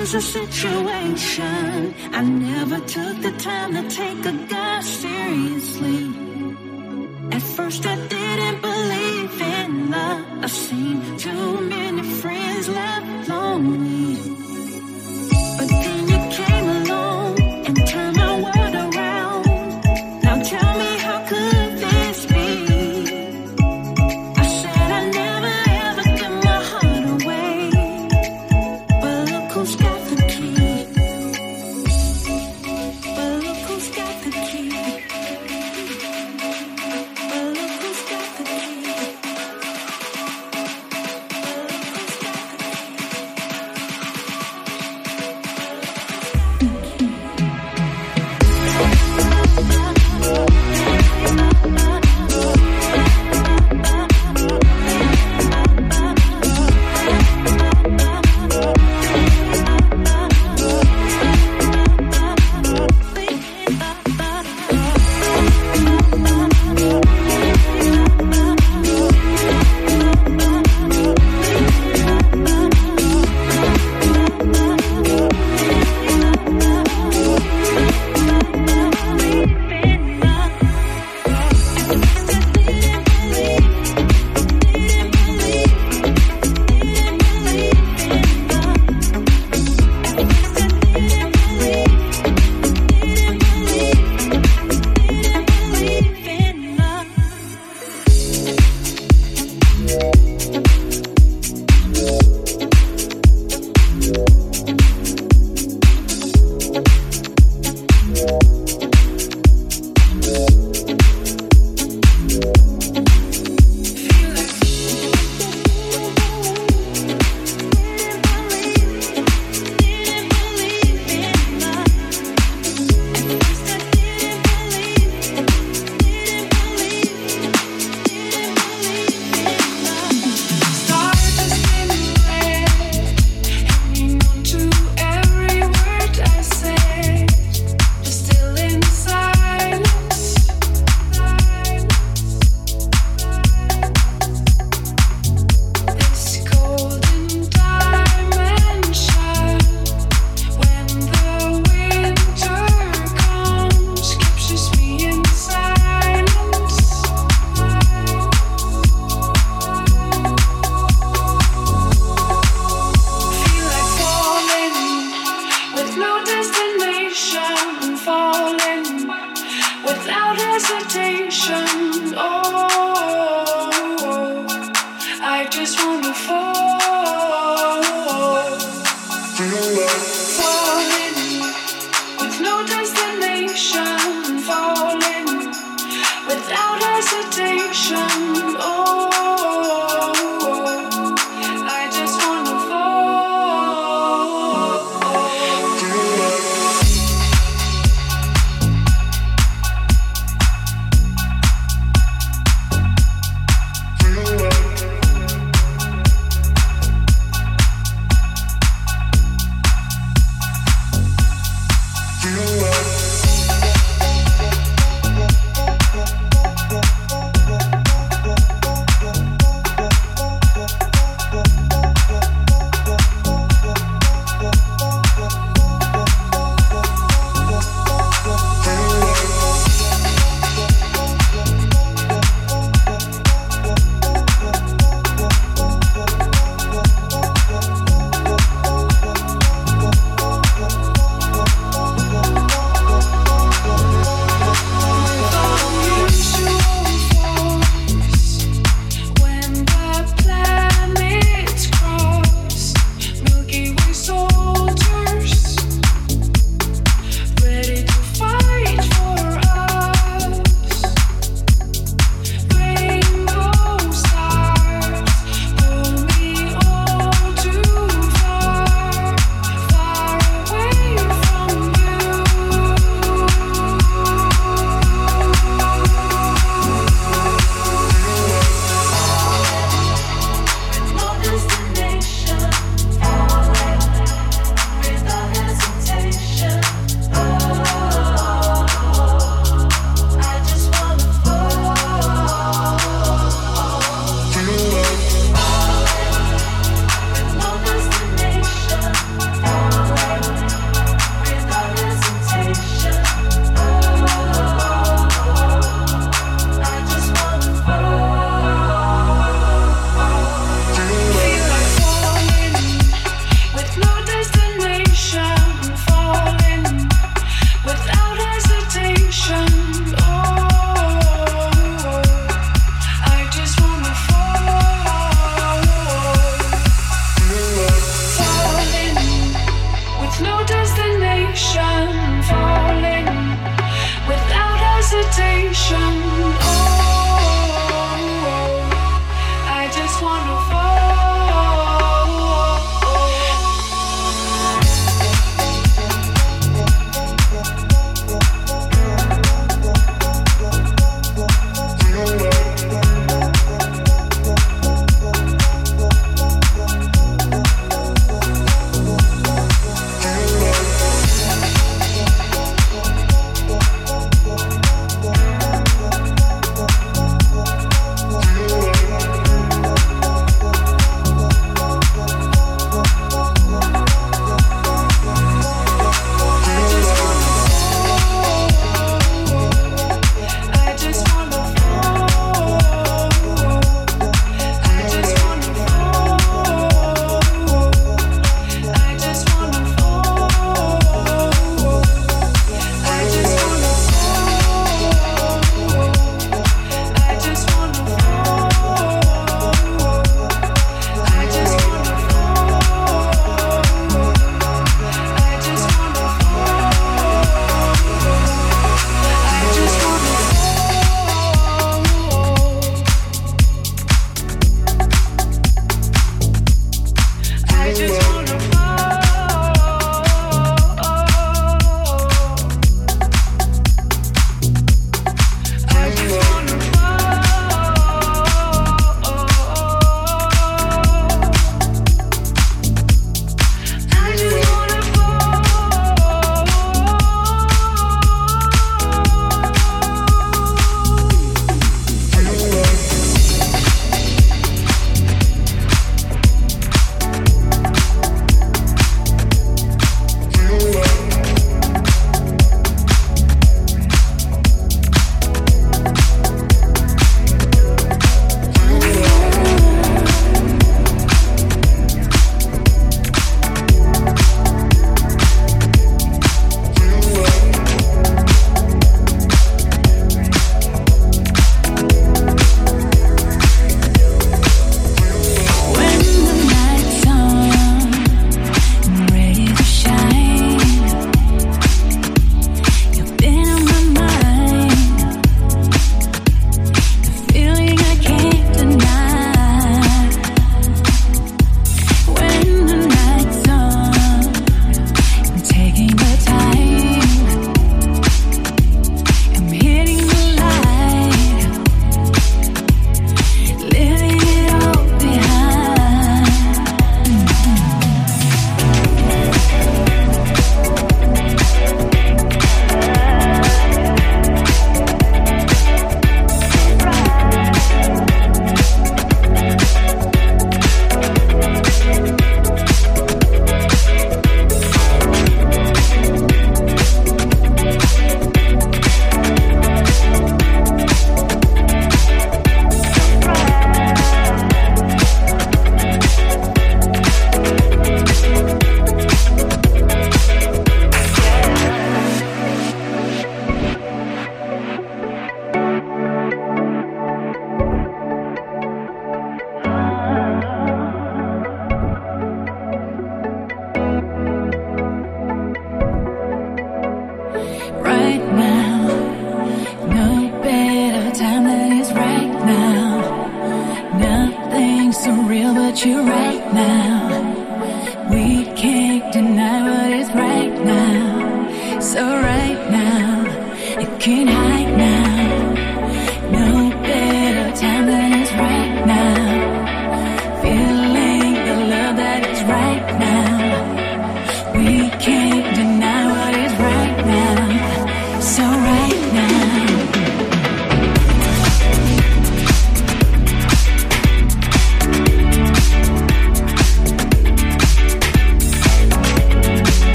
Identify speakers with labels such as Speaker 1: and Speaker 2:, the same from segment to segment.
Speaker 1: was a situation. I never took the time to take a guy seriously. At first, I didn't believe in love. I've seen too many friends left lonely.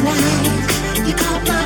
Speaker 1: You caught my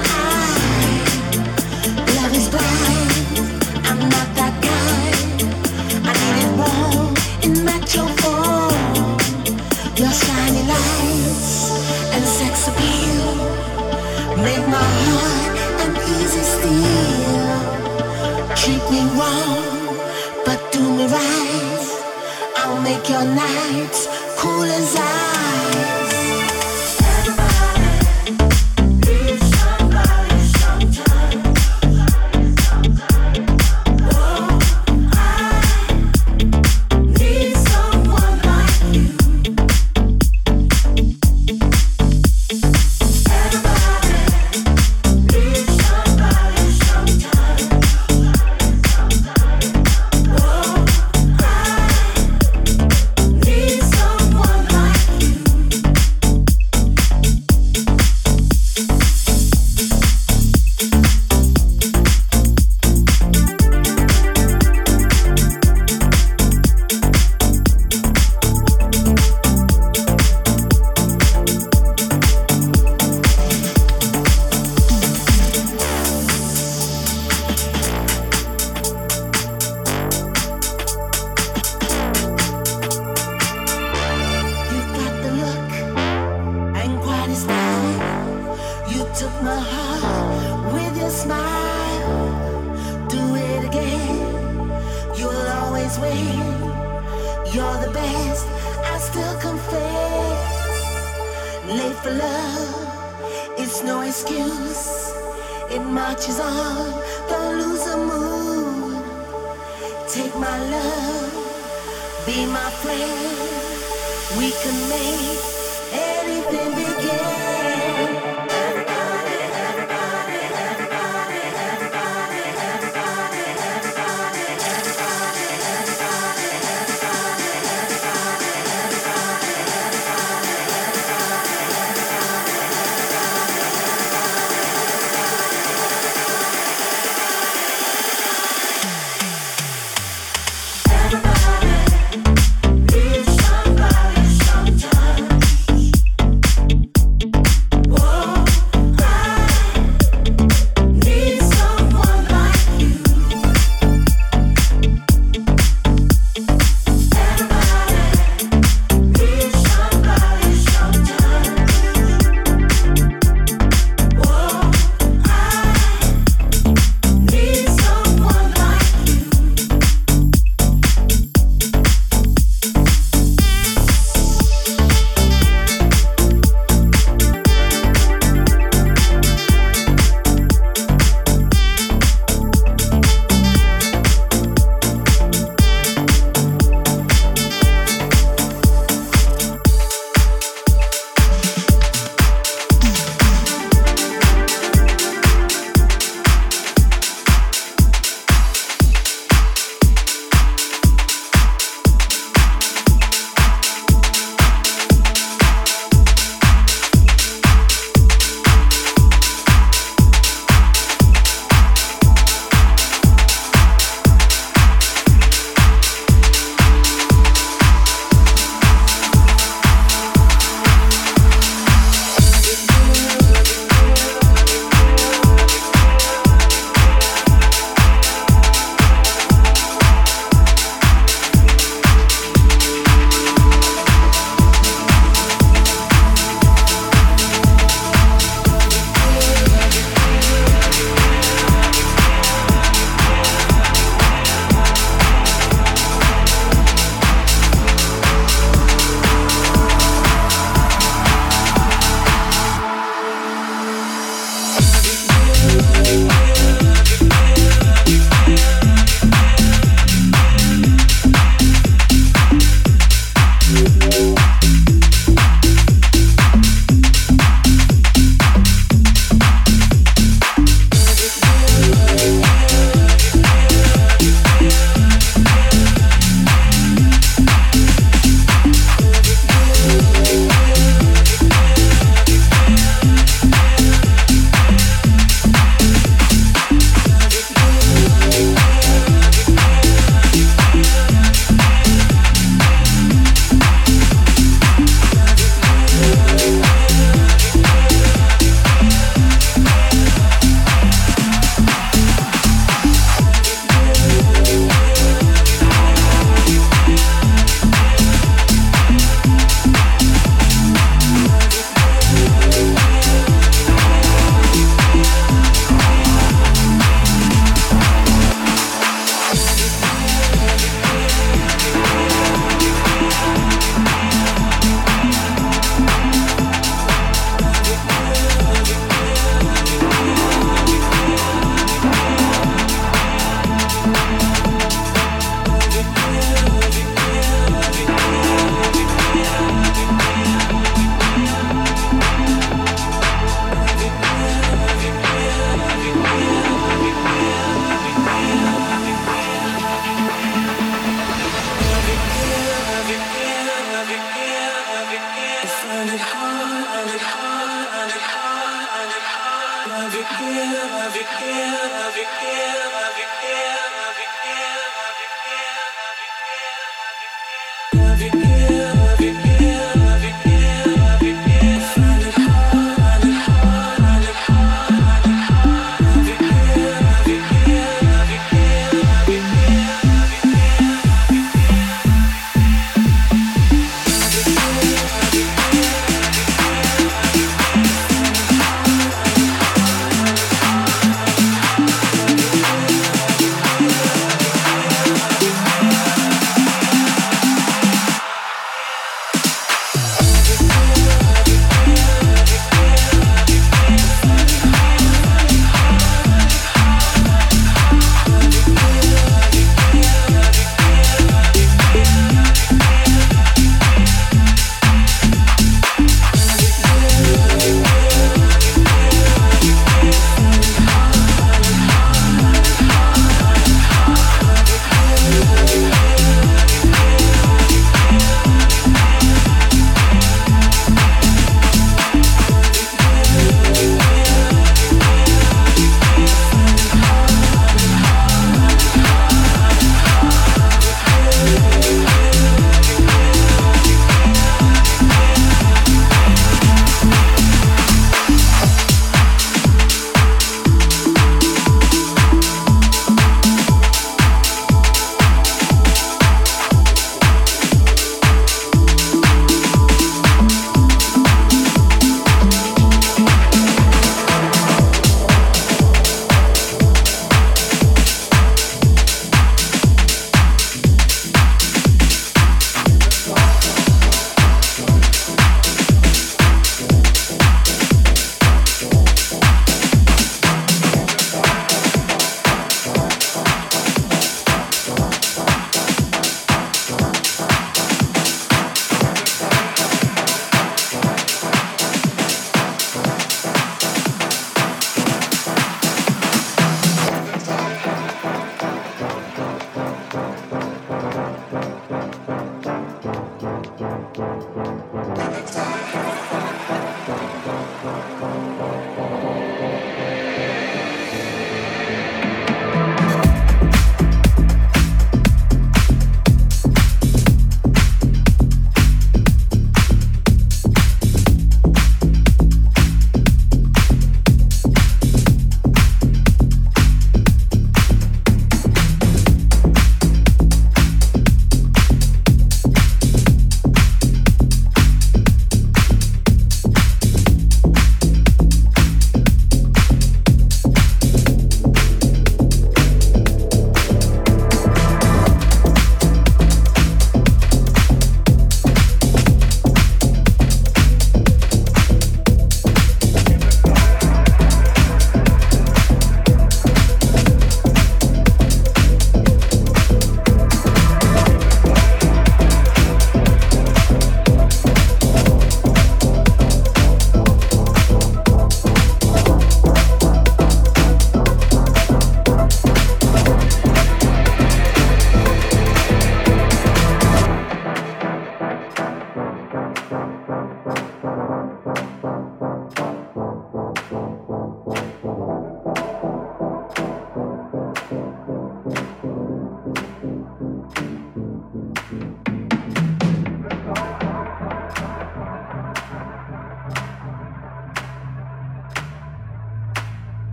Speaker 1: I still confess. Late for love. It's no excuse. It marches on. Don't lose a mood. Take my love. Be my friend. We can make anything begin.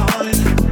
Speaker 2: on.